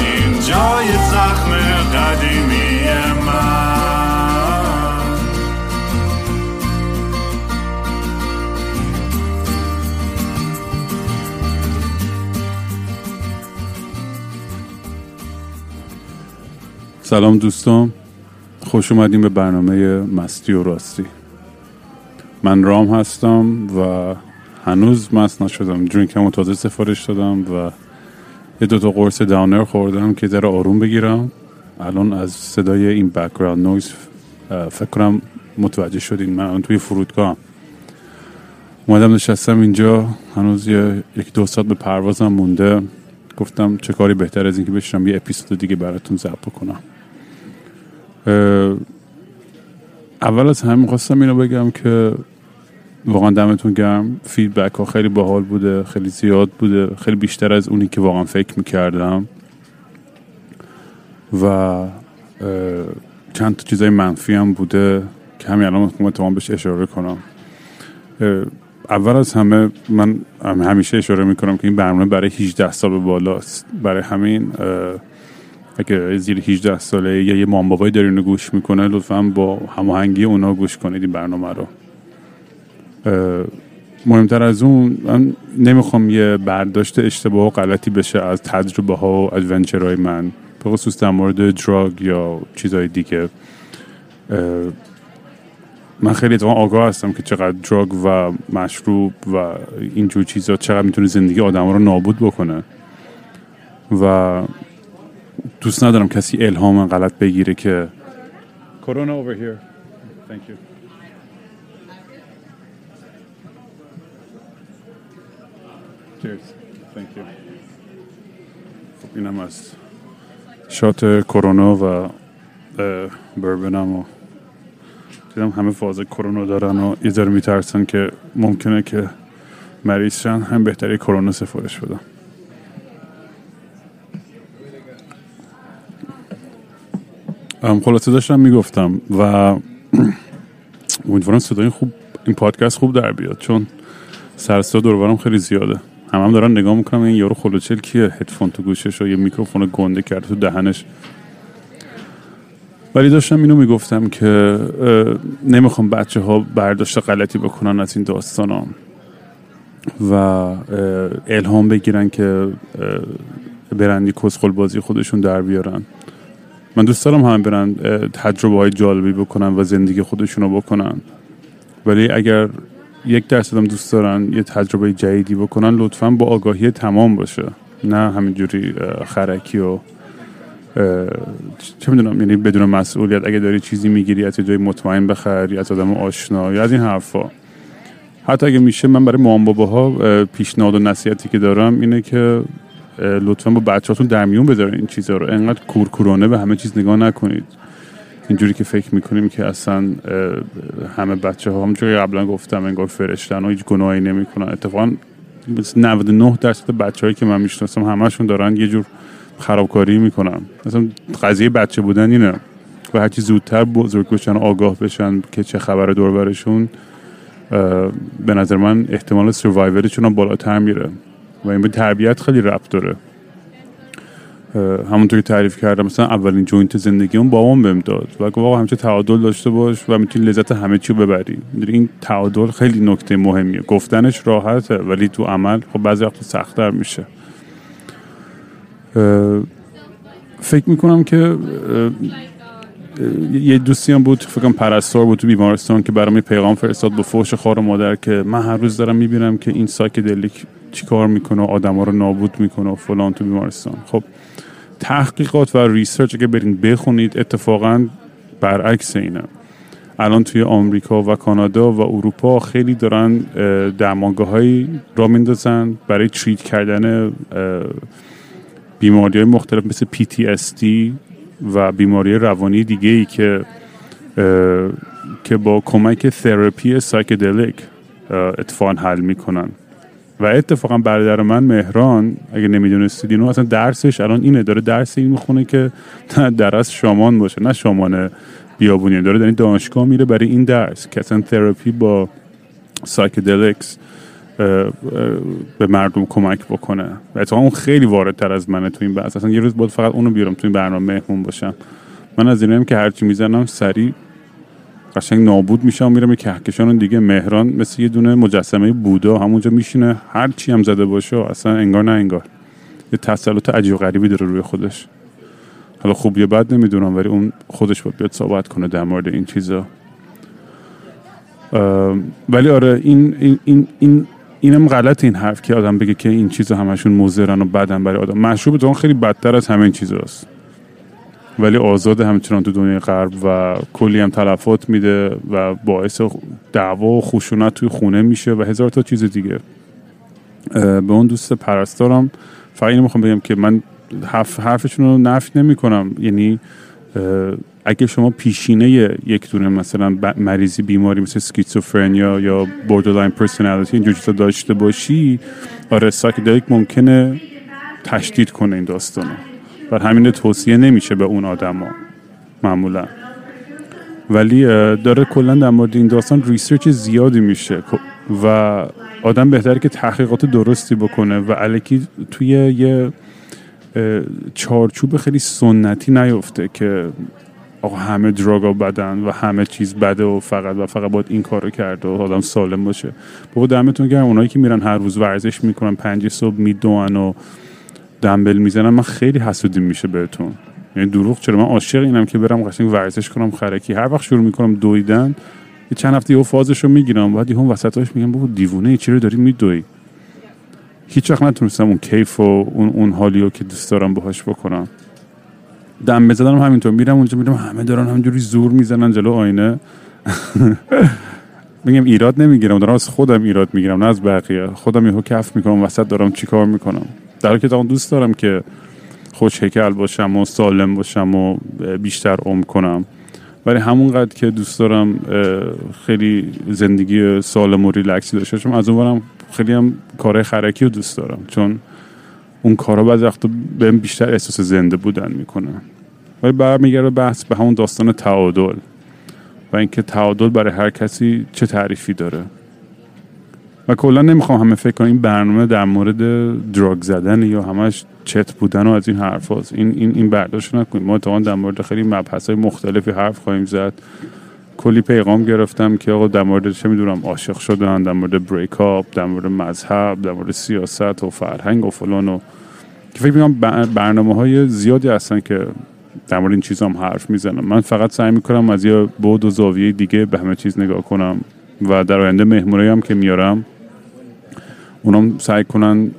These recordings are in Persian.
این جای زخم قدیمی سلام دوستان. خوش اومدیم به برنامه مستی و راستی. من رام هستم و هنوز مست نشدم. درینکمو تازه سفارش دادم و یه دوتا قرص downer خوردم که در آروم بگیرم. الان از صدای این background noise فکر کنم متوجه شدین. من توی فرودگاه اومدم نشستم اینجا. هنوز یک دو ساعت به پروازم مونده. گفتم چه کاری بهتر از اینکه بشنم یه اپیزود دیگه براتون ضبط بکنم. اول از همه می‌خواستم اینو بگم که واقعا دمتون گرم. feedback ها خیلی باحال بوده خیلی زیاد بوده. خیلی بیشتر از اونی که واقعا فکر می‌کردم. و چند تا چیزای منفی هم بوده که همین الان می‌خوام تمام بهش اشاره کنم. اول از همه من همیشه اشاره می‌کنم که این برنامه برای 18 سال به بالاست. برای همین اگه زیر 18 ساله یا یه مام دارین گوش می‌کنه لطفا با هماهنگی اونا گوش کنید این برنامه رو. مهمتر از اون من نمی‌خوام یه برداشت اشتباه و غلطی بشه از تجربه ها و ادونچرهای من به خصوص در مورد دراگ یا چیزهای دیگه. من خیلی اتفاقا آگاه هستم که چقدر دراگ و مشروب و اینجور چیزها چقدر می‌تونه زندگی آدم رو نابود بکنه. و دوست ندارم کسی الهام غلط بگیره که کرونا over here. Thank you. Cheers. Thank you. از شات کرونا و بربنم و دیدم همه فاز کرونا دارن و ذره میترسن که ممکنه که مریض شن هم بهتری کرونا سفارش بدم خلاصه داشتم می‌گفتم و امیدوارم صدای خوب این پادکست خوب در بیاد چون سرستا دوربرم خیلی زیاده هم هم دارن نگاه می‌کنم این یارو خلوچل کیه؟ هدفون تو گوشش و یه میکروفون گنده کرده تو دهنش. ولی داشتم اینو می‌گفتم که نمی‌خوام بچه ها برداشت غلطی بکنن از این داستان ها و الهام بگیرن که برندی کسخل بازی خودشون در بیارن. من دوست دارم همه برن تجربه های جالبی بکنن و زندگی خودشون رو بکنن. ولی اگر یک درصد هم دوست دارن یه تجربه جدیدی بکنن لطفا با آگاهی تمام باشه. نه همینجوری خرکی و چه می‌دونم یعنی بدون مسئولیت. اگه داری چیزی می‌گیری از جای مطمئن بخر یا از آدم آشنا یا از این حرفا. حتی اگه میشه من برای مام ها پیشنهاد و نصیحتی که دارم اینه که لطفا با بچهاتون در میون بذارین این چیزها رو. انقدر کورکورانه به همه چیز نگاه نکنید. اینجوری که فکر می‌کنیم که اصلا همه بچه ها همونجوری قبلا گفتم انگار فرشتن و هیچ گناهی نمی‌کنن. اتفاقا 99 درصد بچه‌هایی که من می‌شناسم همشون دارن یه جور خرابکاری می‌کنن. مثلا قضیه بچه بودن اینه. و هرچی زودتر بزرگ بشن آگاه بشن که چه خبر دور برشون به نظر من احتمال سروایورشون هم بالاتر میره. و این به تربیت خیلی ربط داره. همونطور تعریف کردم مثلا اولین joint زندگی اون بابام بهم داد. و واقعا همچه تعادل داشته باش و می‌تونی لذت همه چی ببری. این تعادل خیلی نکته مهمیه. گفتنش راحته ولی تو عمل خب بعضی وقت سختتر میشه. فکر می‌کنم که یه دوستی هم بود فکرم پرستار بود تو بیمارستان که برام پیغام فرستاد به فوش خار مادر که من هر روز دارم می‌بینم که این psychedelic چیکار می‌کنه آدما رو نابود می‌کنه و فلان تو بیمارستان. خب تحقیقات و research که برین بخونید اتفاقا برعکس اینه. الان توی آمریکا و کانادا و اروپا خیلی دارن درمانگاه هایی را راه میندازن برای treat کردن بیماری های مختلف مثل PTSD و بیماری روانی دیگه ای که که با کمک therapy psychedelic اتفاقا حل می‌کنن. و اتفاقا برادر من مهران اگه نمی‌دونستید اینو اصلا درسش الان اینه داره درس این می‌خونه که درس شامان باشه نه شامان بیابونی داره در دانشگاه میره برای این درس که اصلا تراپی با psychedelics به مردم کمک بکنه. و اتفاقا اون خیلی واردتر از منه تو این بحث. اصلا یه روز بود فقط اونو بیارم تو این برنامه مهمون باشم. من از اینم که هرچی می‌زنم سریع قشنگ نابود میشم میرم یه کهکشان دیگه. مهران مثل یه دونه مجسمه بودا همونجا میشینه. هر چی هم زده باشه اصلا انگار نه انگار. یه تسلط عجیب غریبی داره روی خودش. حالا خوب یه بد نمی‌دونم ولی اون خودش باید بیاد صحبت کنه در مورد این چیزا. ولی آره این این این, این اینم غلط این حرف که آدم بگه که این چیزا همشون مضرن و بدن برای آدم. مشروب خیلی بدتر از همین چیزاست. ولی آزاد همچنان تو دنیای غرب و کلی هم تلفات میده و باعث دعوا و خشونت توی خونه میشه و هزار تا چیز دیگه. به اون دوست پرستارم فقط اینو می‌خوام بگم که من حرف حرفشون رو نفی نمی کنم یعنی اگه شما پیشینه یک دونه مثلا مریضی بیماری مثل schizophrenia یا borderline personality اینجور چیزا داشته باشی آره psychedelic ممکنه تشدید کنه این داستانو. بر همین توصیه نمیشه به اون آدما معمولا. ولی داره کلا در مورد این داستان ریسرچ زیادی میشه. و آدم بهتره که تحقیقات درستی بکنه و الکی توی یه چارچوب خیلی سنتی نیفته که آقا همه دراگا بدن و همه چیز بده و فقط و فقط باید این کارو کرد و آدم سالم باشه. بابا دمتون گرم. اونایی که میرن هر روز ورزش می‌کنن پنج صبح میدوان و دنبل می‌زنم من خیلی حسودی میشه بهتون. یعنی دروغ چرا؟ من عاشق اینم که برم قشنگ ورزش کنم خرکی. هر وقت شروع می‌کنم دویدن یه چند هفته یه فازش رو می‌گیرم. بعد هم وسطاش میگم بابا دیوونه چی رو داری میدوی؟ هیچ وقت نتونستم اون کیف و اون اون حالیو که دوست دارم باهاش بکنم. دم بزدم همینطور. میرم اونجا میرم همه دارن همینجوری زور می‌زنن جلو آینه. میگم ایراد نمی‌گیرم دارم از خودم ایراد می‌گیرم نه از بقیه. خودم یهو کف می‌کنم وسط دارم چیکار می‌کنم. در حالی که دوست دارم که خوش هیکل باشم و سالم باشم و بیشتر عمر کنم. ولی همونقدر که دوست دارم خیلی زندگی سالم و ریلکسی داشته باشم از اونورم خیلی هم کار خرکی رو دوست دارم. چون اون کارا بعضی وقتا بهم بیشتر احساس زنده بودن می‌کنه. ولی برمیگرده بحث به همون داستان تعادل و اینکه تعادل برای هر کسی چه تعریفی داره. و کلا نمی‌خوام همه فکر کنم این برنامه در مورد دراگ زدن یا همش چت بودن و از این حرف هست. این این این برداشت نکنیم ما اتفاقا در مورد خیلی مبحث های مختلفی حرف خواهیم زد. کلی پیغام گرفتم که آقا در مورد چه می‌دونم عاشق شدن در مورد بریک اپ در مورد مذهب در مورد سیاست و فرهنگ و فلان و که فکر می‌کنم برنامه های زیادی هستن که در مورد این چیز هم حرف می‌زنم. من فقط سعی می‌کنم از یه بود و زاویه دیگه به همه چیز نگاه کنم و در آینده مهمونایی هم که میارم اونم سعی کنن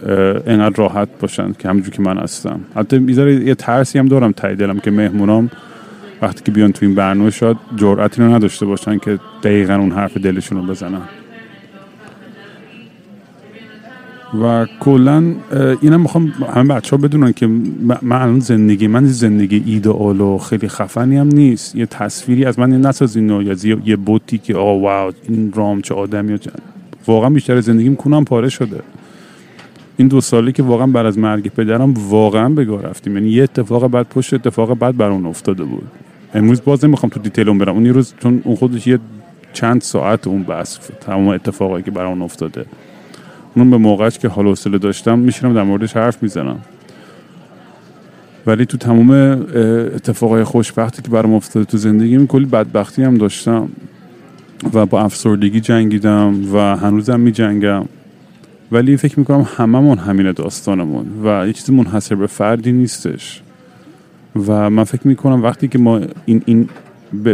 اینقدر راحت باشن که همونجور که من هستم. حتی می‌ذاره یه ترسی هم دارم تایی دلم که مهمونام وقتی که بیان تو این برنامه شاید جرأتی رو نداشته باشن که دقیقا اون حرف دلشون رو بزنن. و کلا اینم می‌خوام همه بچه ها بدونن که من الان زندگی من زندگی ایدئال و خیلی خفنی هم نیست. یه تصویری از من نسازین یا یه بوتی که آه واو این رام چه آدمی واقعا بیشتر زندگیم کنم پاره شده. این دو سالی که واقعا بر از مرگ پدرم واقعا بگاه رفتیم. یعنی یه اتفاق بعد پشت اتفاق بعد بر اون افتاده بود. امروز باز نمی‌خوام تو دیتیل اون برم. اون روز چون اون خودش یه چند ساعت اون بس تمام اتفاقایی که بر اون افتاده. اون به موقعش که حال حوصله داشتم میشینم در موردش حرف می‌زنم. ولی تو تمام اتفاقای خوشبختی که برام افتاده تو زندگیم کلی بدبختی هم داشتم. و با افسردگی جنگیدم و هنوزم می جنگم ولی فکر می‌کنم هممون همین داستانمون و یه چیز منحصر به فردی نیستش. و من فکر می‌کنم وقتی که ما این, این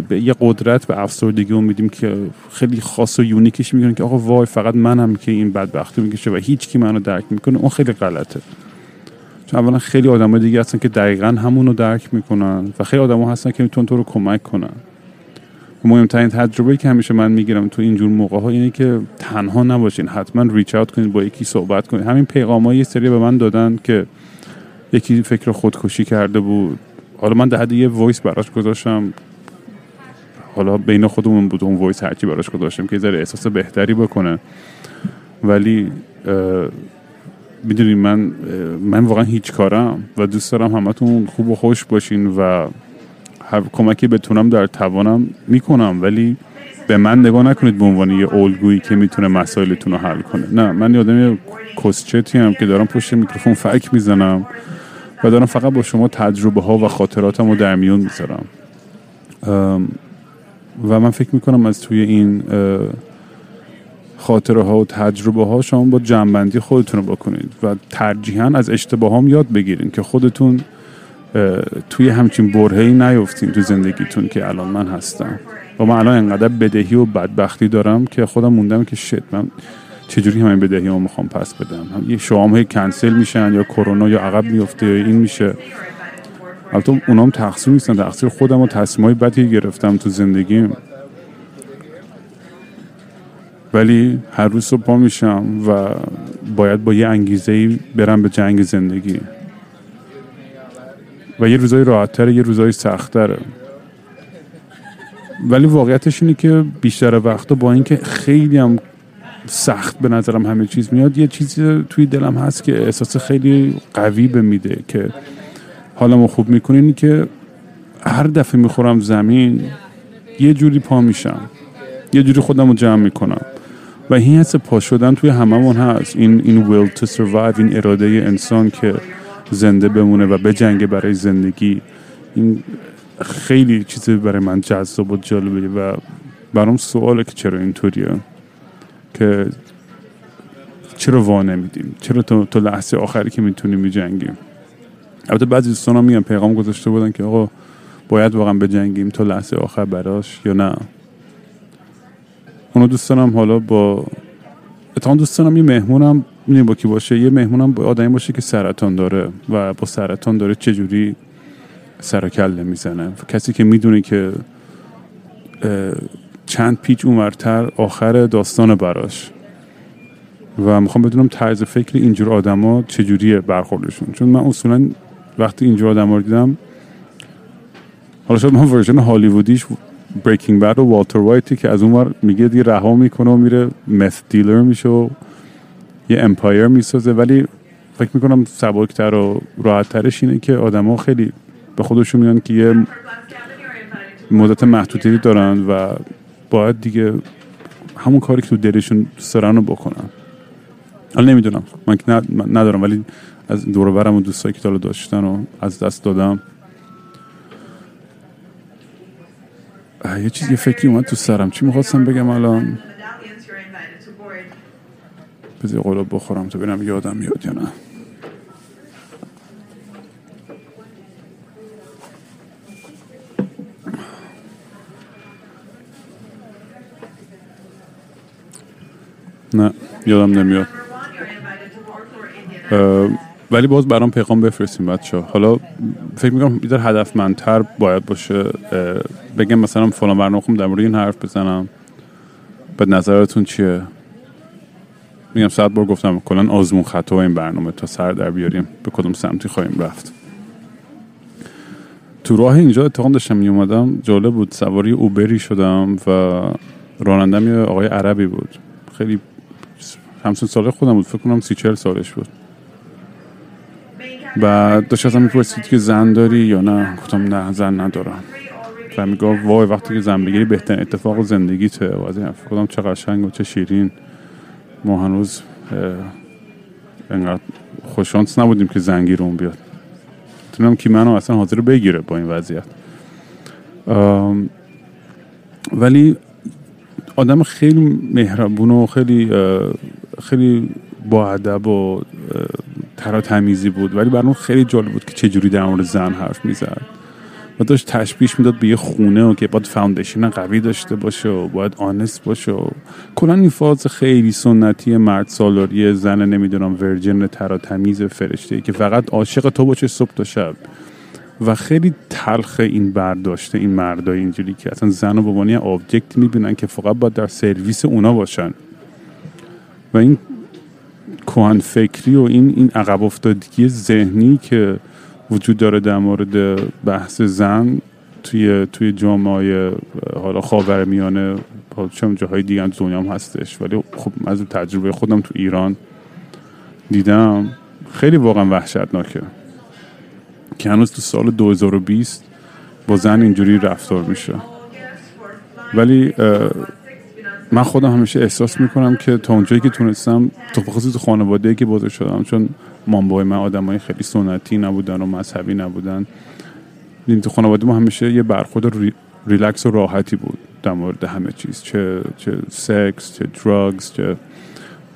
به, یه قدرت به افسردگی اون میدیم که خیلی خاص و یونیکش میگن که آقا وای فقط منم که این بدبختی می‌کشه و هیچ کی منو درک می‌کنه اون خیلی غلطه. چون اولا خیلی آدم دیگه هستن که دقیقا همونو درک می‌کنن و خیلی آدم هستن که می‌تونن تو رو کمک کنن. مهمترین تجربه که همیشه من می‌گیرم تو اینجور موقع ها اینه که تنها نباشین حتما ریچ اوت کنید با یکی صحبت کنید همین پیغام یه سری به من دادن که یکی فکر خودکشی کرده بود. حالا من در حد یه voice براش گذاشتم. حالا بین خودمون بود اون voice هرچی براش گذاشتم که ذره احساس بهتری بکنه. ولی می‌دونی من من واقعا هیچ کارم و دوست دارم همتون خوب و خوش باشین و کمکی بتونم در توانم می‌کنم ولی به من نگاه نکنید به عنوان یه الگویی که می‌تونه مسائلتون رو حل کنه. نه من یه آدم کسچتی هم که دارم پشت میکروفون فک می‌زنم و دارم فقط با شما تجربه ها و خاطراتم رو در میون می‌ذارم. و من فکر می‌کنم از توی این خاطره ها و تجربه ها شما با جنبندی خودتون رو بکنید و ترجیحاً از اشتباه هم یاد بگیرین که خودتون توی همچین برهی نیفتین تو زندگیتون که الان من هستم. و من الان انقدر بدهی و بدبختی دارم که خودم موندم که شت من چجوری همین بدهی می‌خوام پس بدم؟ یه شوام های کنسل میشن یا کرونا یا عقب میفته یا این میشه. البته اونام تقصیر نیستن تقصیر خودم و تصمیم بدی گرفتم تو زندگیم. ولی هر روز صبح پا میشم و باید با یه انگیزه برم به جنگ زندگی. و یه روزای راحتتره یه روزای سختتره. ولی واقعیتش اینه که بیشتر وقتا با اینکه خیلی هم سخت به نظرم همه چیز میاد یه چیزی توی دلم هست که احساس خیلی قوی به میده که حالا خوب می‌کنه که هر دفعه می‌خورم زمین یه جوری پا میشم. یه جوری خودم رو جمع می‌کنم. و این حس پا شدن توی هممون هست. این این will to survive این اراده انسان که زنده بمونه و بجنگه برای زندگی. این خیلی چیزی برای من جذاب و جالبه و برام سواله که چرا اینطوریه. که چرا وا نمیدیم؟ چرا تو, تو لحظه آخری که می‌تونیم میجنگیم؟ البته بعضی دوستان میگن پیغام گذاشته بودن که آقا باید واقعا بجنگیم تا لحظه آخر براش یا نه؟ اونو دوست دارم حالا با اتفاقا دوست دارم یه مهمونم می‌دونی با کی باشه؟ یه مهمونم با آدمی باشه که سرطان داره و با سرطان داره چجوری سر کله می‌زنه. کسی که می‌دونه که چند پیچ اونورتر آخر داستان براش. و می‌خوام بدونم طرز فکر اینجور آدما چجوریه برخوردشون. چون من اصولا وقتی اینجور آدم رو دیدم حالا شاید من version هالیوودیش Breaking Bad و Walter White ی که از اونور میگه دیگه رها می‌کنه و میره مث dealer میشه و یه empire می‌سازه ولی فکر می‌کنم سبکتر و راحتترش اینه که آدما خیلی به خودشون میان که یه مدت محدودی دارن و باید دیگه همون کاری که تو دلشون سرانو رو بکنن. حالا نمی‌دونم من که ندارم ولی از دور برم و دوستایی که تالا داشتن و از دست دادم. یه چیز یه فکری اومد تو سرم. چی می‌خواستم بگم الان؟ بذار قلوب بخورم تو ببینم یادم میاد یا نه. نه یادم نمیاد. ولی باز برام پیغام بفرستیم بچه حالا فکر می‌کنم بیدار هدفمندتر باید باشه بگم مثلا فلان برنامه در مورد این حرف بزنم. به نظرتون چیه؟ میگم صد بار گفتم کلا آزمون خطا این برنامه تا سر در بیاریم. به کدوم سمتی خواهیم رفت. تو راه اینجا اتفاق داشتم می اومدم جالب بود. سواری اوبری شدم و رانندم یه آقای عربی بود. خیلی همسون ساله خودم بود. فکر کنم سی چل سالش بود. و داشت ازم می‌پرسید که زن داری یا نه؟ گفتم نه زن ندارم. و میگه وای وقتی که زن بگیری بهترین اتفاق زندگیته. و از این کدام چه قشنگ و چه شیرین. ما هنوز انقدر خوششانس نبودیم که زنگی رو بیاد. تونم که منو اصلا حاضر بگیره با این وضعیت. ولی آدم خیلی مهربون و خیلی خیلی با ادب و ترا تمیزی بود. ولی برام خیلی جالب بود که چجوری در مورد زن حرف می‌زد. و داشت تشبیش می‌داد به یه خونه و که باید فاوندیشن قوی داشته باشه و باید آنست باشه و کلا این فاز خیلی سنتی مرد سالاری زن نمی‌دونم ورجن ترا تمیز فرشته که فقط عاشق تو باشه صبح تا شب. و خیلی تلخ این برداشته این مردای اینجوری که اصلا زن و بابانی آبجکت می‌بینن که فقط باید در سرویس اونا باشن. و این کوهن فکری و این این عقب افتادگی ذهنی که وجود داره در مورد بحث زن توی توی جامعه حالا خاورمیانه چه جاهای دیگه هم دنیا هم هستش. ولی خب از تجربه خودم تو ایران دیدم خیلی واقعا وحشتناکه که هنوز تو سال 2020 با زن اینجوری رفتار میشه. ولی من خودم همیشه احساس می‌کنم که تا اونجایی که تونستم تو خصوص خانواده که بزرگ شدم چون مامبای من آدم های خیلی سنتی نبودن و مذهبی نبودن. این تو خانواده ما همیشه یه برخورد ریلکس و راحتی بود در مورد همه چیز. چه چه سکس چه درگز چه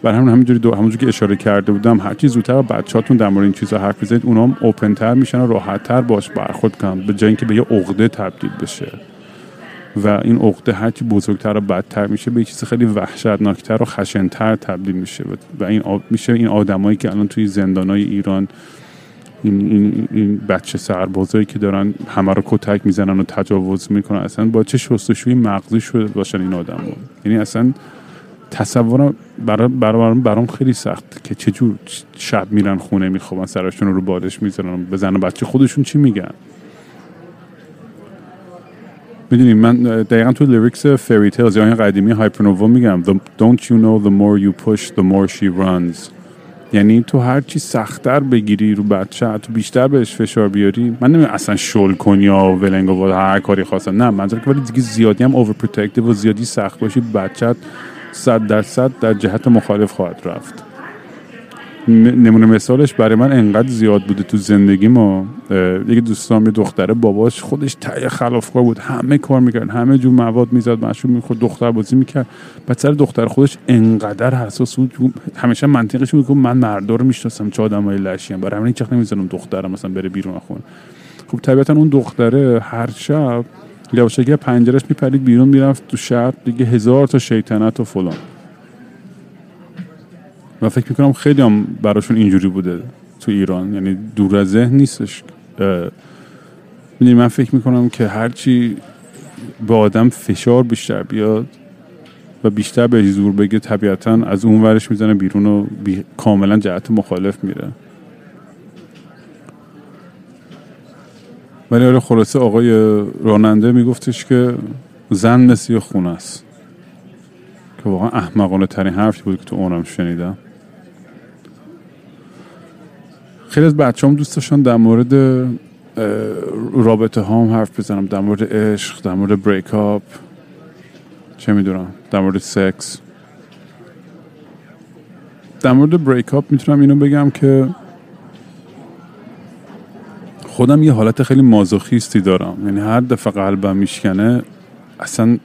بر همون همینجوری دو همونجوری که اشاره کرده بودم هر چی زودتر بچه‌هاتون در مورد این چیزا حرف بزنید اونا هم اوپن تر میشن و راحت تر باش برخورد کنن به جای اینکه به یه عقده تبدیل بشه. و این عقده هرچی بزرگتر و بدتر میشه به چیز خیلی وحشتناکتر و خشنتر تبدیل میشه و این میشه این آدمایی که الان توی زندانای ایران این, این, این بچه سربازایی که دارن همه رو کتک می‌زنن و تجاوز می‌کنن اصلا با چه شستشوی مغزی شده باشن این آدم یعنی اصلا تصورم برام برام برام خیلی سخت که چجور شب میرن خونه میخوابن سرشون رو بالش می‌زنن به زن و بچه خودشون چی میگن؟ می‌دونی من دقیقا تو lyrics Fairy Tales یا قدیمی Hypernova میگم Don't you know the more you push the more she runs. یعنی تو هر چی سختتر بگیری رو بچه تو بیشتر بهش فشار بیاری. من نمی‌دونم اصلا شل کنی یا ولنگ و هر کاری خواستم. نه منظور که ولی دیگه زیادی هم over و زیادی سخت باشی بچت صد درصد در جهت مخالف خواهد رفت. نمونه مثالش برای من انقدر زیاد بوده تو زندگی ما. یکی دوستان یه دختره باباش خودش تای خلافکار بود. همه کار می‌کرد همه جور مواد می‌زد مشروب می‌خورد دختر بازی می‌کرد. بعد سر دختر خودش انقدر حساس بود همیشه منطقش بود من مردا رو می‌شناسم چه آدمای لشی برای همین هیچ نمی‌ذارم دخترم مثلا بره بیرون خونه. خب طبیعتا اون دختره هر شب یواشکی پنجرش میپرید بیرون می‌رفت تو شب دیگه هزار تا شیطنت و فلان. و فکر می‌کنم خیلی هم براشون اینجوری بوده تو ایران. یعنی دور از ذهن نیستش. من فکر می‌کنم که هرچی به آدم فشار بیشتر بیاد و بیشتر به زور بگه طبیعتا از اون ورش می‌زنه بیرون و کاملا جهت مخالف میره. ولی آره خلاصه آقای راننده میگفتش که زن مثل خونه است. که واقعا احمقانه ترین حرفی بود که تو اونم شنیدم. خیلی از بچه هم دوست داشتن در مورد رابطه هم حرف بزنم در مورد عشق در مورد بریک اپ چه می‌دونم در مورد سکس در مورد بریک اپ می‌تونم اینو بگم که خودم یه حالت خیلی مازوخیستی دارم. یعنی هر دفعه قلبم میشکنه اصلا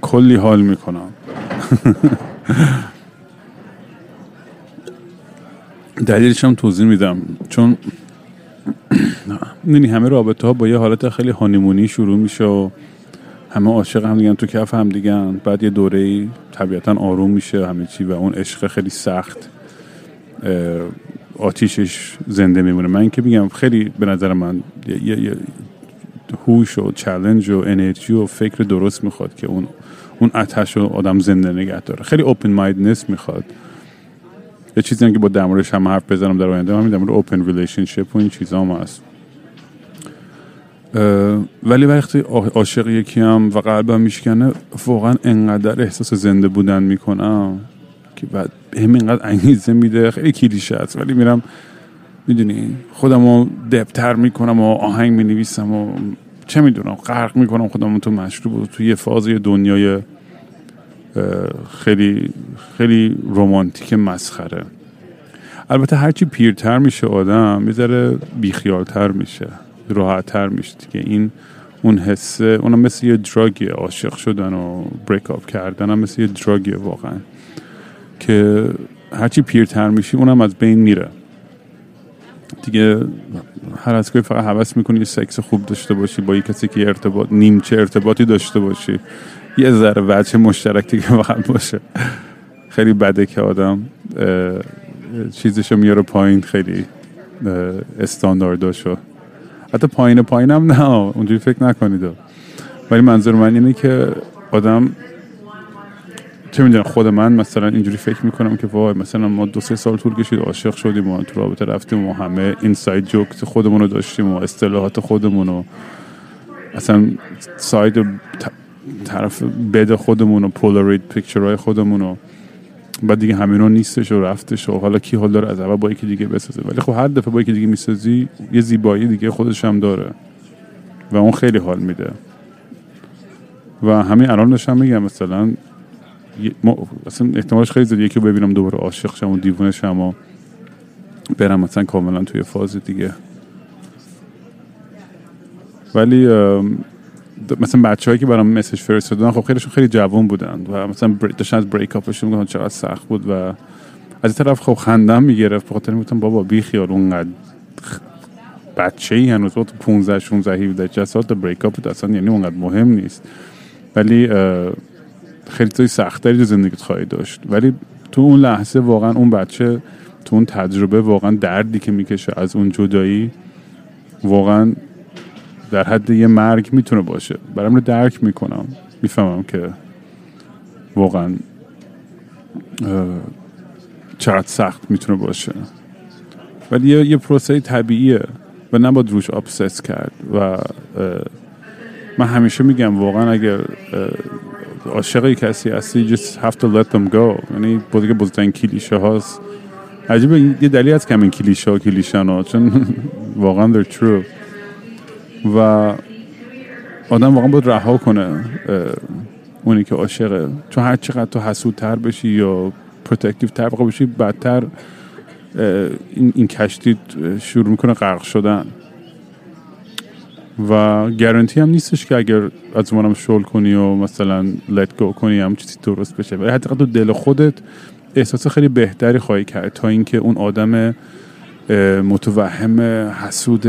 کلی حال می‌کنم. دلیلش هم توضیح میدم. چون نینی همه رابطه ها با یه حالت خیلی هانیمونی شروع میشه و همه عاشق هم دیگن تو کف هم دیگن بعد یه دوره طبیعتا آروم میشه همه چی و اون عشق خیلی سخت آتیشش زنده میمونه. من که میگم خیلی به نظر من یه هوش و challenge و انرژی و فکر درست می‌خواد که اون اون آتش رو آدم زنده نگه داره. خیلی open-mindedness می‌خواد. یه چیزی هم که با در هم حرف بزنم در آینده همین در مورد open relationship و این چیزا هم هست. ولی وقتی عاشق یکی هم و قلبم میشکنه واقعا انقدر احساس زنده بودن می‌کنم که بعد بهم اینقدر انگیزه میده. خیلی کلیشه است ولی میرم می‌دونی خودم رو دبتر می‌کنم و آهنگ می‌نویسم و چه می‌دونم غرق می‌کنم خودم تو مشروب و تو یه فاز دنیای خیلی خیلی رومانتیک مسخره. البته هرچی پیرتر میشه آدم می‌ذاره بیخیالتر میشه راحتتر میشه دیگه. این اون حسه اونم مثل یه دراگیه عاشق شدن و بریک اپ کردن هم مثل یه دراگیه واقعا. که هرچی پیرتر میشی اونم از بین میره. دیگه هر از فقط حوث می‌کنی یه سکس خوب داشته باشی با یه کسی که ارتباط نیمچه ارتباطی داشته باشی. یه ذره وجه مشترک دیگه فقط باشه. خیلی بده که آدم چیزشو میاره پایین خیلی استاندارداشو. حتی پایین پایینم نه اونجوری فکر نکنید. ولی منظور من اینه که آدم چه می‌دونم خود من مثلا اینجوری فکر می‌کنم که وای مثلا ما دو سه سال طول کشید عاشق شدیم و تو رابطه رفتیم و همه inside joke خودمون رو داشتیم و اصطلاحات خودمون و اصلا side طرف بد خودمون و Polaroid picture های خودمون و بعد دیگه همین رو نیستش و رفتش و حالا کی حال داره از اول با یکی دیگه بسازه. ولی خب هر دفعه با یکی دیگه می‌سازی یه زیبایی دیگه خودش هم داره. و اون خیلی حال میده. و همین الان داشتم میگم مثلا اصلا احتمالش خیلی زیاد یکی ببینم دوباره عاشق شم و دیوونه شم و برم مثلا کاملا توی فاز دیگه. ولی مثلا بچه‌هایی که برام مسیج فرستادن خب خیلیشون خیلی جوان بودن و مثلا داشتن از بریک اپشون میگن چقدر سخت بود و از این طرف خب خندم می‌گرفت بخاطر می‌گفتم بابا بی خیال اونقدر بچه ای هنوز تو 15 16 17 سال تا بریک اپ اصلا یعنی اونقدر مهم نیست. ولی خیلی توی سختری تو زندگیت خواهی داشت. ولی تو اون لحظه واقعا اون بچه تو اون تجربه واقعا دردی که می‌کشه از اون جدایی واقعا در حد یه مرگ می‌تونه باشه. برام رو درک می‌کنم. می‌فهمم که واقعا چقدر سخت می‌تونه باشه. ولی یه, یه پروسه طبیعیه و نباید روش آبسس کرد و من همیشه میگم واقعا اگر عاشق کسی هستی just have to let them go. یعنی بودگه بزرگترین کلیشه هاست. عجیبه یه دلیل هست که همین کلیشه ها کلیشن ها چون واقعا they're true. و آدم واقعا باید رها کنه اونی که عاشقه. چون هر چقدر تو حسودتر بشی یا protective تر بشی بدتر این, این کشتی شروع می‌کنه غرق شدن. و guarantee هم نیستش که اگر از منم شل کنی و مثلا let go کنی هم چیزی درست بشه. ولی حتی تو دل خودت احساس خیلی بهتری خواهی کرد تا اینکه اون آدم متوهم حسود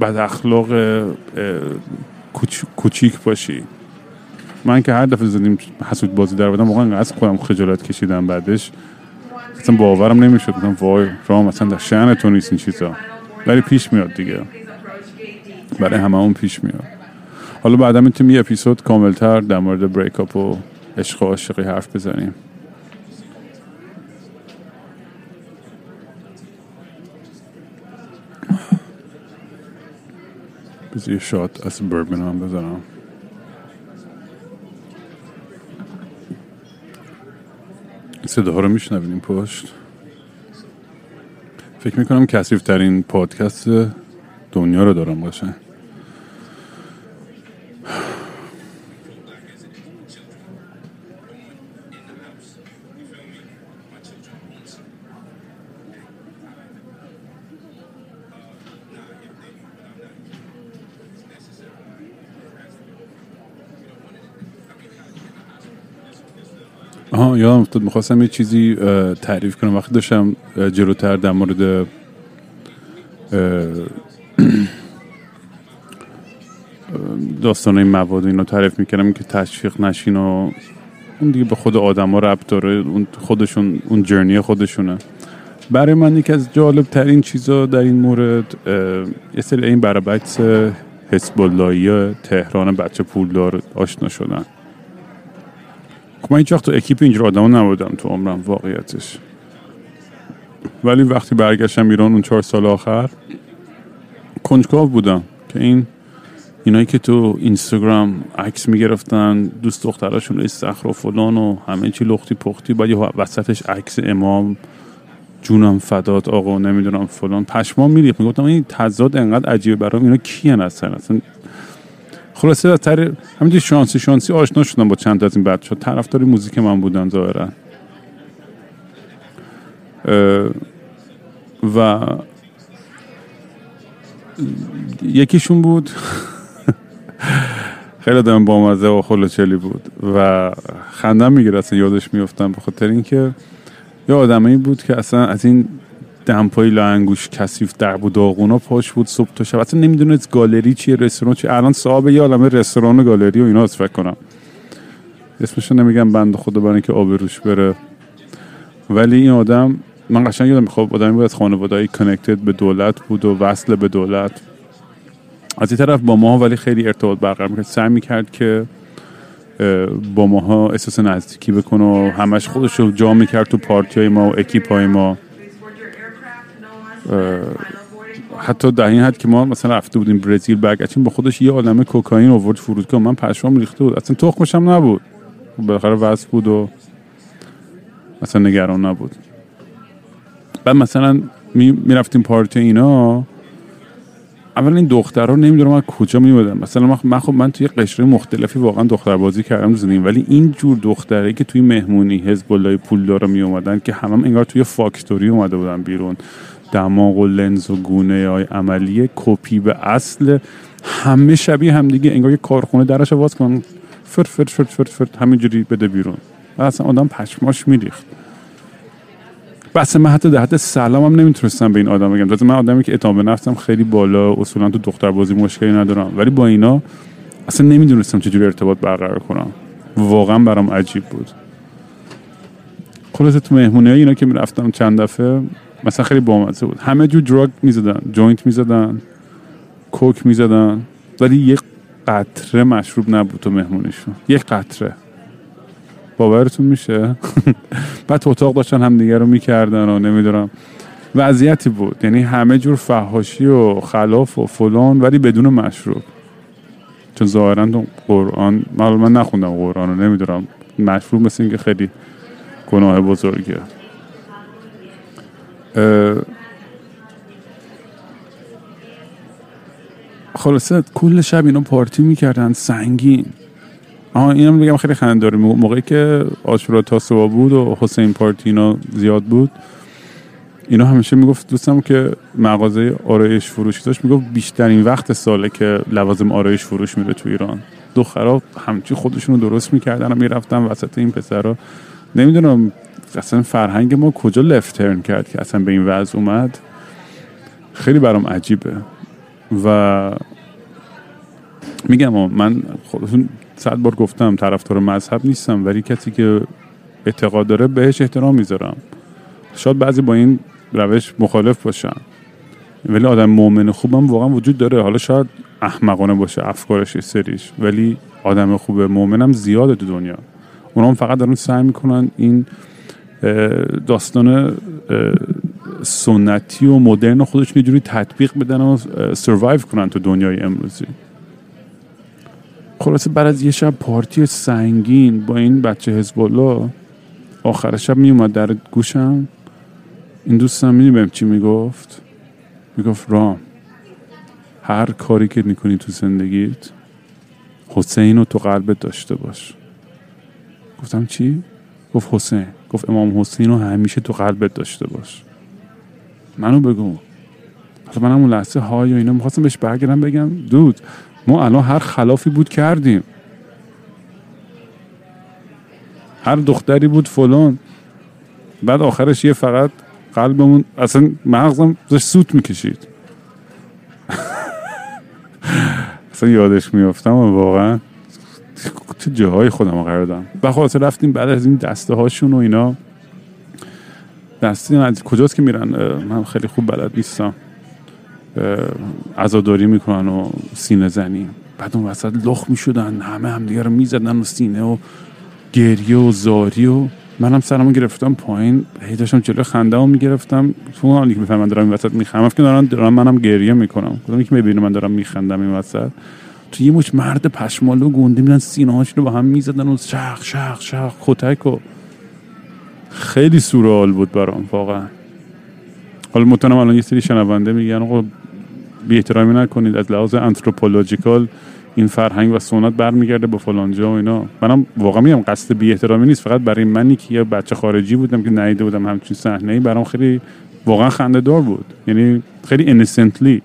بد اخلاق کوچیک باشی. من که هر دفعه زدیم حسود بازی در بودم واقعا از خودم خجالت کشیدم بعدش. اصلا باورم نمی‌شد. بودم وای رام مثلا در شأن تو نیست این چیزا. ولی پیش میاد دیگه. برای همه اون پیش میاد. حالا بعدا می‌تونیم یه اپیزود کاملتر در مورد بریک اپ و عشق و عاشقی حرف بزنیم. بذار یه شات از بربن هم بزنم. صدا رو میشنوینیم پشت. فکر می‌کنم کسیف ترین پادکست دنیا رو دارم باشه. آها یادم افتاد می‌خواستم یه چیزی تعریف کنم. وقتی داشتم جلوتر در مورد داستان این مواد اینو تعریف می‌کردم که تشویق نشین و اون دیگه به خود آدم ها ربط داره. اون خودشون اون جرنی خودشونه. برای من یکی از جالب ترین چیزا در این مورد یه سری این برابکس حسب تهران بچه پولدار آشنا شدن. من هیچ وقت تو اکیپ اینجور آدم نبودم تو عمرم واقعیتش. ولی وقتی برگشتم ایران اون چهار سال آخر کنجکاو بودم که این اینایی که تو اینستاگرام عکس می‌گرفتن دوست دختراشون استخر و فلان و همه چی لختی پختی بعد وسطش عکس امام جونم فدات آقا نمی‌دونم فلان پشما میریخت. می‌گفتم این تضاد انقدر عجیبه برام اینا کیان هستن اصلا خلاصه از تر همینجوری شانسی شانسی آشنا شدم با چند از این بچه طرفدار موزیک من بودن ظاهرا. و یکیشون بود خیلی آدم بامزه و خلوچلی بود و خندم می‌گیره اصلا یادش میفتم به خاطر اینکه یه آدمایی بود که اصلا از این دمپای لانگوش کثیف در بود داغونا پاش بود صبح تا شب. اصلا نمی‌دونست گالری چیه رستوران چیه. الان صاحب یه عالمه رستوران و گالری و اینا فکر کنم. اسمشو نمیگم بند خدا برای که آبروش بره. ولی این آدم من قشنگ یادم خب آدمی بود از خانواده‌ای کانکتد به دولت بود و وصل به دولت. از این طرف با ما ولی خیلی ارتباط برقرار می‌کرد. سعی می‌کرد که با ماها احساس نزدیکی بکنه و همش خودش رو جا می‌کرد تو پارتی های ما و اکیپ های ما. حتی در این حد که ما مثلا رفته بودیم برزیل برگشتیم با خودش یه عالمه کوکائین آورد فرودگاه من پشمام ریخته بود. اصلا تخمش هم نبود بالاخره وصل بود و مثلا نگران نبود. بعد مثلا می‌رفتیم پارتی اینا. اولا این دخترها نمی‌دونم من کجا میومدن مثلا من خب من توی قشره مختلفی واقعا دختر بازی کردم زندگی ولی این جور دختره که توی مهمونی حزب الله پولدار می اومدن که همم انگار توی فاکتوری اومده بودن بیرون. دماغ و لنز و گونه های عملی کپی به اصل. همه شبیه هم دیگه انگار یه کارخونه درش باز کن فر فر فر فر فر همینجوری بده بیرون. و اصلا آدم پشماش میریخت. بس من حتی در حد سلام هم نمی‌تونستم به این آدم بگم. من آدمی که اعتماد نفسم خیلی بالا اصولا تو دختر بازی مشکلی ندارم. ولی با اینا اصلا نمی‌دونستم چجوری ارتباط برقرار کنم. واقعا برام عجیب بود. خلاصه تو مهمونی اینا که می‌رفتم چند دفعه مثلا خیلی بامزه بود. همه جو drug می‌زدن joint می‌زدن کوک می‌زدن ولی یک قطره مشروب نبود تو مهمونیشون. یک قطره. باورتون میشه؟ بعد اتاق داشتن همدیگه رو می‌کردن و نمی‌دونم. وضعیتی بود. یعنی همه جور فهاشی و خلاف و فلان ولی بدون مشروب. چون ظاهرا تو قرآن من نخوندم قرآن رو نمی‌دونم. مشروب مثل اینکه خیلی گناه بزرگه خلاصه کل شب اینا پارتی می‌کردن سنگین. آها اینم بگم خیلی خنده داره موقعی که آشورا تاسوا بود و حسین پارتی اینا زیاد بود اینا همیشه می‌گفت دوستم که مغازه آرایش فروشی داشت می‌گفت بیشترین وقت ساله که لوازم آرایش فروش میره تو ایران. دخترها همچی خودشونو درست می‌کردن و می‌رفتن وسط این پسرها. نمی‌دونم اصلا فرهنگ ما کجا لفترن کرد که اصلا به این وضع اومد؟ خیلی برام عجیبه. و میگم من خودتون صد بار گفتم طرفدار مذهب نیستم ولی کسی که اعتقاد داره بهش احترام می‌ذارم. شاید بعضی با این روش مخالف باشن. ولی آدم مؤمن خوبم واقعا وجود داره. حالا شاید احمقانه باشه افکارش سریش ولی آدم خوب مؤمنم زیاده تو دنیا. اونا هم فقط دارن سعی می‌کنن این داستان سنتی و مدرن خودشون یه جوری تطبیق بدن و سروایو کنن تو دنیای امروزی. خلاصه بعد از یه شب پارتی سنگین با این بچه حزب الله آخر شب میومد در گوشم. این دوستم می‌دونی چی می‌گفت؟ می‌گفت رام هر کاری که می‌کنی تو زندگیت حسین رو تو قلبت داشته باش. گفتم چی؟ گفت حسین. گفت امام حسین رو همیشه تو قلبت داشته باش. منو بگو. حالا من اون لحظه های و اینا می‌خواستم بهش برگردم بگم دود ما الان هر خلافی بود کردیم. هر دختری بود فلان. بعد آخرش یه فقط قلبمون اصلا مغزم داشت سوت می‌کشید. اصلا یادش میافتم واقعا. چه جاهای خودم قرار دادم. و خلاصه رفتیم بعد از این دسته هاشون و اینا. دسته از کجاست که میرن؟ من خیلی خوب بلد نیستم. عزاداری می‌کنن و سینه زنی. بعد اون وسط لخ می‌شدن همه هم دیگه رو می‌زدن و سینه و گریه و زاری و منم سرمو گرفتم پایین. هی داشتم جلو خنده می‌گرفتم. تو حالی که بفهمن دارم این وسط میخندم. که دارم منم گریه می‌کنم. کدومی که می‌بینه من دارم میخندم این وسط؟ تو یه مشت مرد پشمالو گنده میدن سینه هاش رو با هم می‌زدن و شخ شخ شخ خطک و خیلی surreal بود برام واقعا. حالا می‌دونم الان یه سری شنونده میگن آقا بی احترامی نکنید از لحاظ anthropological این فرهنگ و سنت برمیگرده به فلانجا و اینا. منم واقعا میگم قصد بی احترامی نیست فقط برای منی که یه بچه خارجی بودم که ندیده بودم همچین صحنه ای برام خیلی واقعا خنده دار بود. یعنی خیلی انسنتلی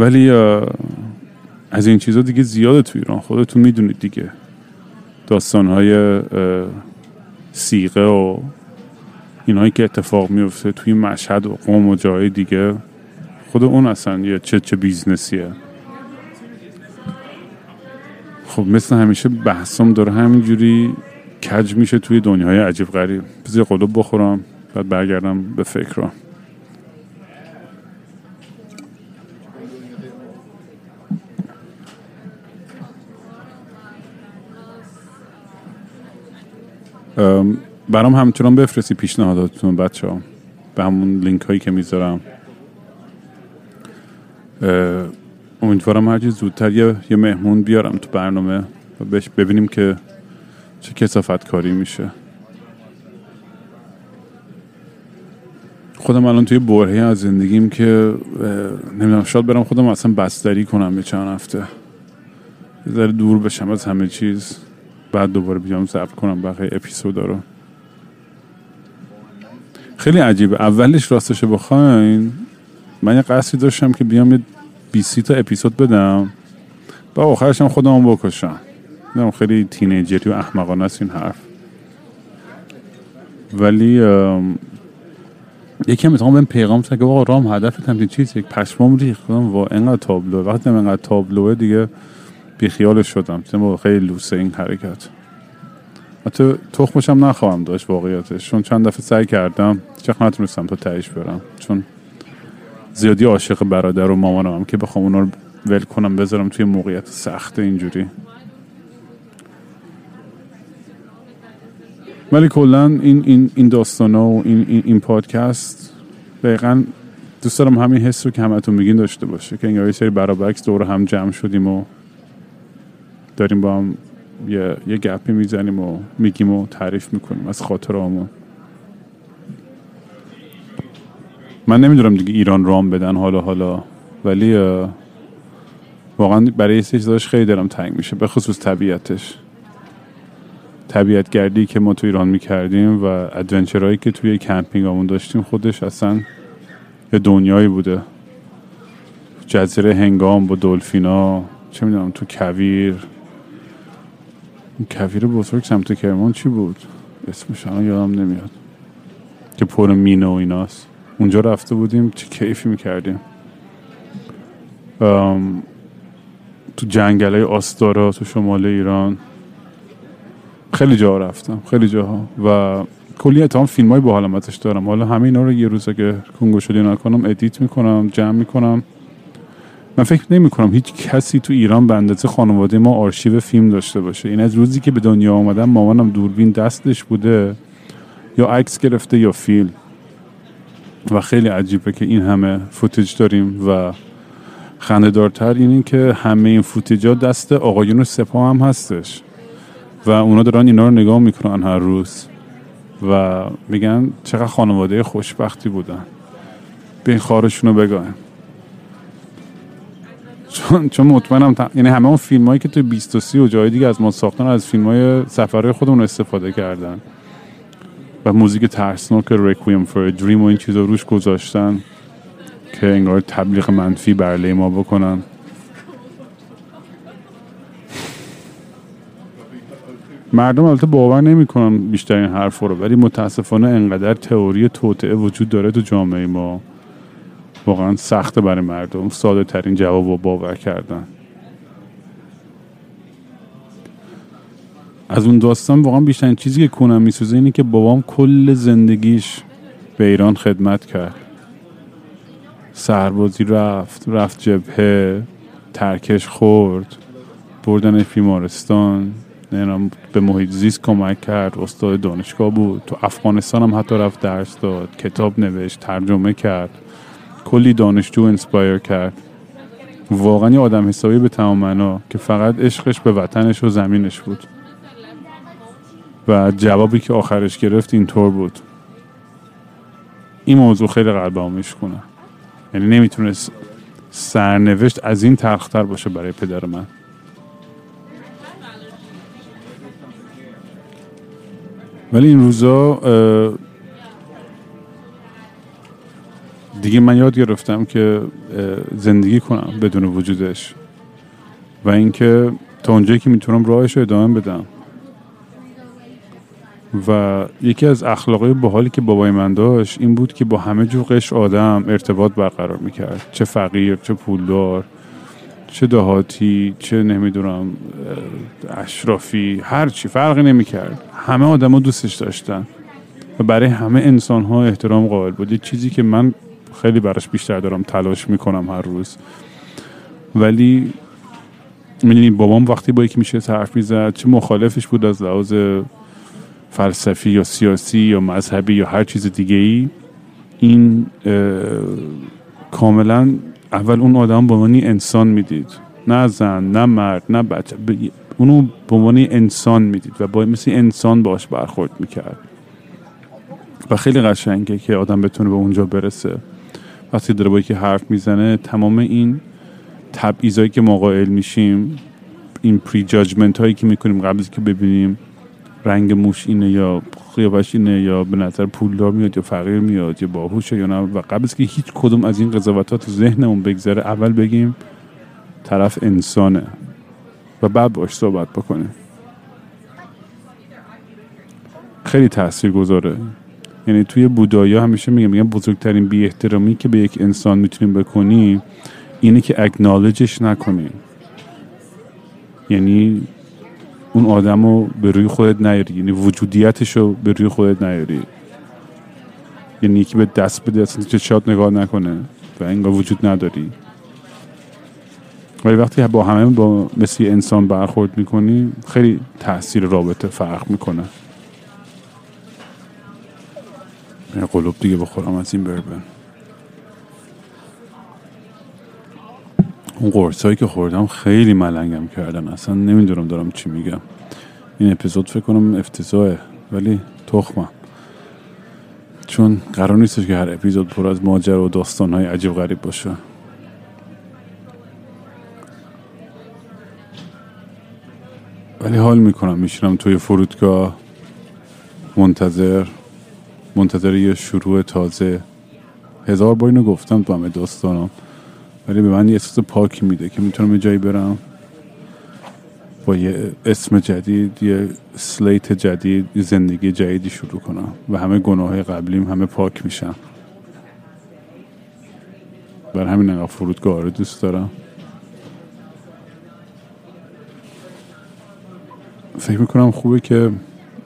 ولی از این چیزا دیگه زیاده تو ایران. خودتون می‌دونید دیگه داستانهای سیغه و اینایی که اتفاق میفته توی مشهد و قوم و جای دیگه. خود اون اصلا یه چه چه بیزنسیه. خب مثل همیشه بحثم داره همینجوری کج میشه توی دنیای عجیب غریب. بذار قلوب بخورم بعد برگردم به فکرم برام همچنان بفرستی پیشنهاداتتون بچه ها. به همون لینک هایی که می‌ذارم. امیدوارم هرچی زودتر یه, یه مهمون بیارم تو برنامه و ببینیم که چه کسافت کاری میشه. خودم الان توی برهی از زندگیم که نمی‌دونم شاید برم خودم اصلا بستری کنم به چند هفته. یه ذره دور بشم از همه چیز. بعد دوباره بیام ضبط کنم بقیه اپیزودا رو. خیلی عجیبه. اولش راستش بخواین من یه قصدی داشتم که بیام یه 20 تا اپیزود بدم. با آخرش هم خودم بکشم خیلی تینیجری و احمقانه است این حرف. ولی یکی هم می‌تونم پیغام که آقا رام هدف همین چیز یک پشمام ریخت. کنم و اینقدر تابلو وقتی اینقدر تابلوه دیگه بیخیالش شدم. چون خیلی لوسه این حرکت. حتی تخمش هم نخواهم داشت واقعیتش. چون چند دفعه سعی کردم چخ نتونستم تا تهش برم. چون زیادی عاشق برادر و مامانم هم که بخوام اونا رو ول کنم بذارم توی موقعیت سخت اینجوری. ولی کلا این این این داستان و این این, این پادکست دقیقا دوست دارم همین حس رو که همتون میگین داشته باشه که انگار یه سری برابکس دور هم جمع شدیم و داریم با هم یه, یه گپی می‌زنیم و میگیم و تعریف می‌کنیم از خاطرامون من نمی‌دونم دیگه ایران رام بدن حالا حالا ولی واقعا برای یه چیزاش خیلی دلم تنگ میشه به خصوص طبیعتش. طبیعت گردی که ما تو ایران می‌کردیم و adventure هایی که توی کمپینگ همون داشتیم خودش اصلا یه دنیایی بوده. جزیره هنگام با دلفینا چه می‌دونم تو کویر. کویر بزرگ سمت کرمان چی بود؟ اسمش الان یادم نمیاد. که پر مینه و ایناست. اونجا رفته بودیم چه کیفی می‌کردیم. تو جنگل های آستارا تو شمال ایران. خیلی جا رفتم خیلی جاها. و کلی اتهام فیلم های با دارم. حالا همه اینا رو یه روز اگه کون گشادی نکنم edit می‌کنم جمع می‌کنم. من فکر نمی کنم هیچ کسی تو ایران به اندازه خانواده ما آرشیو فیلم داشته باشه. این از روزی که به دنیا آمدم مامانم دوربین دستش بوده یا عکس گرفته یا فیلم. و خیلی عجیبه که این همه فوتیج داریم و خنده دارتر این که همه این فوتیج دست آقایون سپاه هم هستش و اونا دارن اینا رو نگاه می‌کنن هر روز و میگن چقدر خانواده خوشبختی بودن. به این خارشون رو بگایم چون چون مطمئنم یعنی همه اون فیلم هایی که توی 23 و جای دیگه از ما ساختن از فیلم های سفرهای خودمون استفاده کردن. و موزیک ترسناک ریکویم فور دریم و این چیزا روش گذاشتن که انگار تبلیغ منفی برله ما بکنن. مردم البته باور نمی‌کنن بیشتر این حرف رو ولی متاسفانه انقدر تئوری توطعه وجود داره تو جامعه ما. واقعا سخته برای مردم ساده ترین جواب و باور کردن. از اون داستان واقعا بیشترین چیزی که کونم میسوزه اینه که بابام کل زندگیش به ایران خدمت کرد. سربازی رفت رفت جبهه ترکش خورد بردن بیمارستان به محیط زیست کمک کرد استاد دانشگاه بود. تو افغانستان هم حتی رفت درس داد کتاب نوشت ترجمه کرد. کلی دانشجو inspire کرد. واقعا یه آدم حسابی به تمام که فقط عشقش به وطنش و زمینش بود. و جوابی که آخرش گرفت اینطور بود. این موضوع خیلی قلب کنه. یعنی نمی‌تونست سرنوشت از این تلختر باشه برای پدر من. ولی این روزا دیگه من یاد گرفتم که زندگی کنم بدون وجودش. و اینکه تا اونجایی که می‌تونم راهش رو ادامه بدم. و یکی از اخلاقی باحالی که بابای من داشت این بود که با همه جور قشر آدم ارتباط برقرار می‌کرد. چه فقیر چه پولدار چه دهاتی چه نمی‌دونم اشرافی هر چی فرقی نمی‌کرد. همه آدما دوستش داشتن. و برای همه انسان ها احترام قائل بود. یه چیزی که من خیلی براش بیشتر دارم تلاش می‌کنم هر روز. ولی می‌دونی بابام وقتی با یکی میشه حرف می‌زد چه مخالفش بود از لحاظ فلسفی یا سیاسی یا مذهبی یا هر چیز دیگه ای این کاملا اول اون آدم به عنوان انسان می‌دید. نه زن نه مرد نه بچه اونو به عنوان انسان می‌دید و با مثل انسان باش برخورد می‌کرد. و خیلی قشنگه که آدم بتونه به اونجا برسه. وقتی داره با یکی حرف می‌زنه تمام این تبعیضایی که ما قائل میشیم این پری هایی که می‌کنیم قبل که ببینیم رنگ موش اینه یا خیابش اینه یا به نظر پولدار میاد یا فقیر میاد یا باهوشه یا نه؟ و قبل از که هیچ کدوم از این قضاوتات تو ذهنمون بگذره اول بگیم طرف انسانه. و بعد باش صحبت بکنیم. خیلی تاثیر گذاره یعنی توی بودایی همیشه میگم میگم بزرگترین بی احترامی که به یک انسان می‌تونیم بکنیم اینه که اکنالجش نکنیم. یعنی اون آدم رو به روی خودت نیاری. یعنی وجودیتش رو به روی خودت نیاری. یعنی یکی به دست بده اصلا تو شاد نگاه نکنه و انگار وجود نداری. ولی وقتی با همه با مثل انسان برخورد می‌کنی خیلی تاثیر رابطه فرق می‌کنه. قلوب دیگه بخورم از این بربن اون قرص هایی که خوردم خیلی ملنگم کردن. اصلا نمی‌دونم دارم چی میگم. این اپیزود فکر کنم افتضاحه ولی تخمم چون قرار نیستش که هر اپیزود پر از ماجرا و داستان های عجیب غریب باشه. ولی حال می‌کنم. میشینم توی فرودگاه. منتظر. منتظر یه شروع تازه. هزار بار اینو گفتم تو همه داستانم ولی به من یه احساس پاکی میده که می‌تونم یه جایی برم با یه اسم جدید یه سلیت جدید یه زندگی جدیدی شروع کنم و همه گناه قبلیم همه پاک میشن. بر همین انقدر فرودگاه رو دوست دارم. فکر می‌کنم خوبه که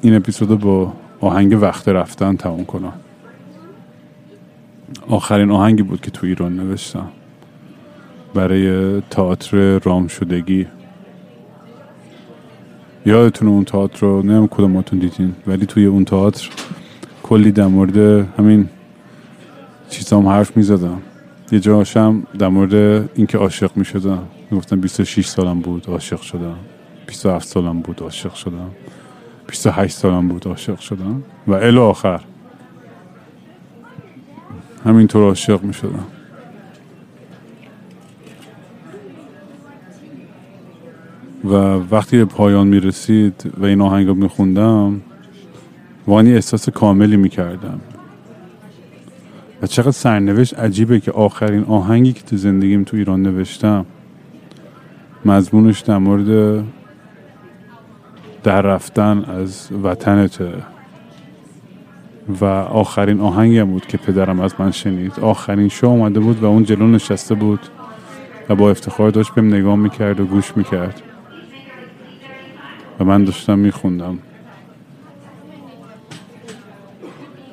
این اپیزود با آهنگ وقت رفتن تموم کنم. آخرین آهنگی بود که تو ایران نوشتم. برای تئاتر رام شدگی. یادتون اون تئاتر رو؟ نمیم کدوماتون دیدین؟ ولی توی اون تئاتر کلی در مورد همین چیزام حرف می‌زدم. یه جاشم در مورد اینکه عاشق می‌شدم. می‌گفتم 26 سالم بود عاشق شدم. 27 سالم بود عاشق شدم. 28 سالم بود عاشق شدم. و الی آخر. همینطور عاشق می شدم و وقتی به پایان می رسید و این آهنگ رو می خوندم وانی احساس کاملی می کردم و چقدر سرنوشت عجیبه که آخرین آهنگی که تو زندگیم تو ایران نوشتم مضمونش در مورد در رفتن از وطنته و آخرین آهنگم بود که پدرم از من شنید. آخرین شو اومده بود و اون جلو نشسته بود و با افتخار داشت بهم نگاه می‌کرد و گوش می‌کرد. و من داشتم میخوندم.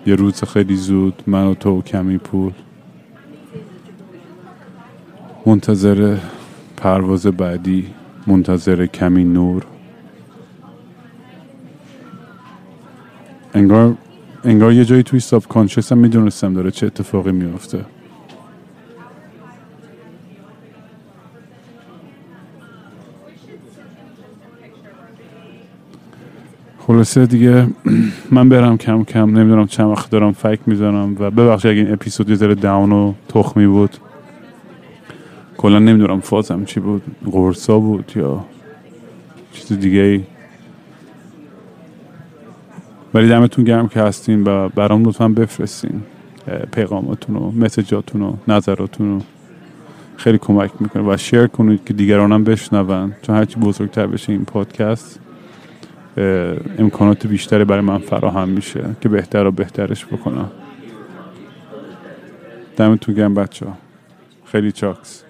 یه روز خیلی زود من و تو کمی پول. منتظر پرواز بعدی منتظر کمی نور. انگار انگار یه جایی توی ساب کانشس هم می‌دونستم داره چه اتفاقی میافته. خلاصه دیگه من برم کم کم نمی‌دونم چند وقت دارم فکر می‌زنم و ببخشید اگه این اپیزود یه ذره داون و تخمی بود. کلا نمی‌دونم فازم چی بود قرصا بود یا چیز دیگه ای ولی دمتون گرم که هستین و برام لطفا بفرستین پیغاماتون و مسجاتون و نظراتون رو. خیلی کمک می‌کنه و شیر کنید که دیگرانم بشنون چون هرچی بزرگتر بشه این پادکست. امکانات بیشتری برای من فراهم میشه که بهتر و بهترش بکنم. دمتون گرم بچه ها. خیلی چاکس.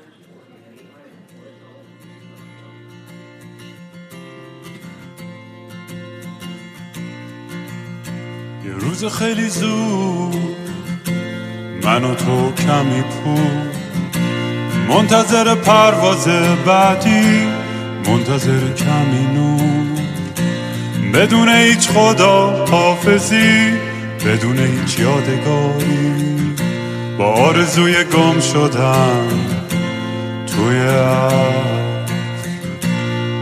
یه روز خیلی زود من و تو کمی پول. منتظر پرواز بعدی منتظر کمی نور. بدون هیچ خدا حافظی بدون هیچ یادگاری. با آرزوی گم شدن توی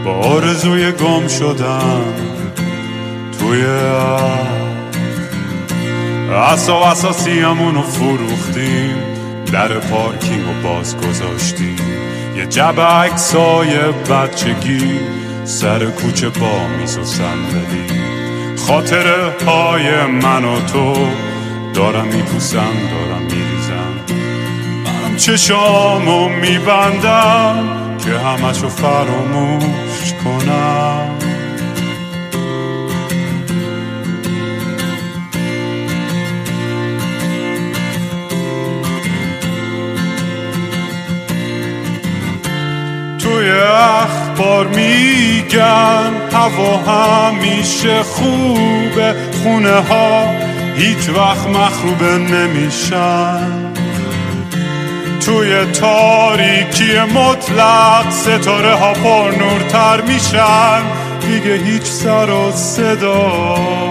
با آرزوی گم شدن توی اسا اساسی همونو فروختیم در پارکینگ و باز گذاشتیم. یه جب عکسای بچگی سر کوچه با میز و صندلی خاطره های من و تو دارم میپوسم دارم میریزم. منم چشامو میبندم که همشو فراموش کنم. اخبار میگن هوا همیشه خوبه خونه ها هیچ وقت مخروبه نمیشن. توی تاریکی مطلق ستاره ها پر نورتر میشن. دیگه هیچ سر و صدا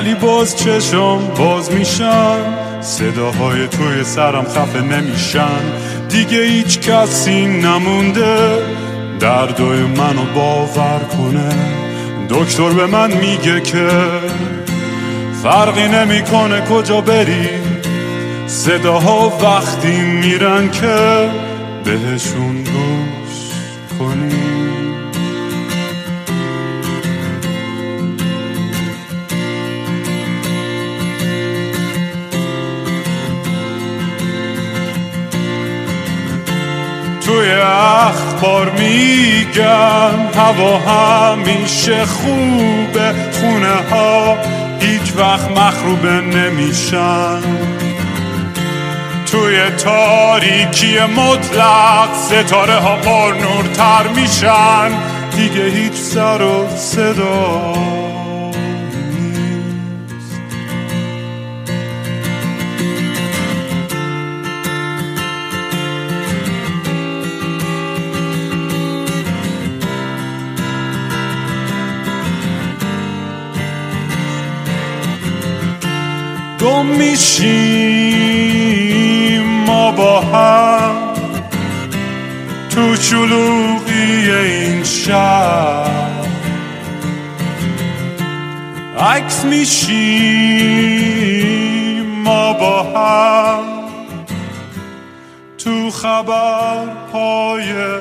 ولی باز چشم باز میشن. صداهای توی سرم خفه نمیشن. دیگه هیچ کسی نمونده. دردای منو باور کنه. دکتر به من میگه که فرقی نمی‌کنه کجا بری. صداها وقتی میرن که بهشون گوش کنی. اخبار میگن هوا همیشه خوبه خونه ها هیچ وقت مخروبه نمیشن. توی تاریکی مطلق ستاره ها پر نورتر میشن. دیگه هیچ سر و صدا گم میشیم ما با هم تو شلوغی این شهر. عکس میشیم ما با هم تو خبرهای بی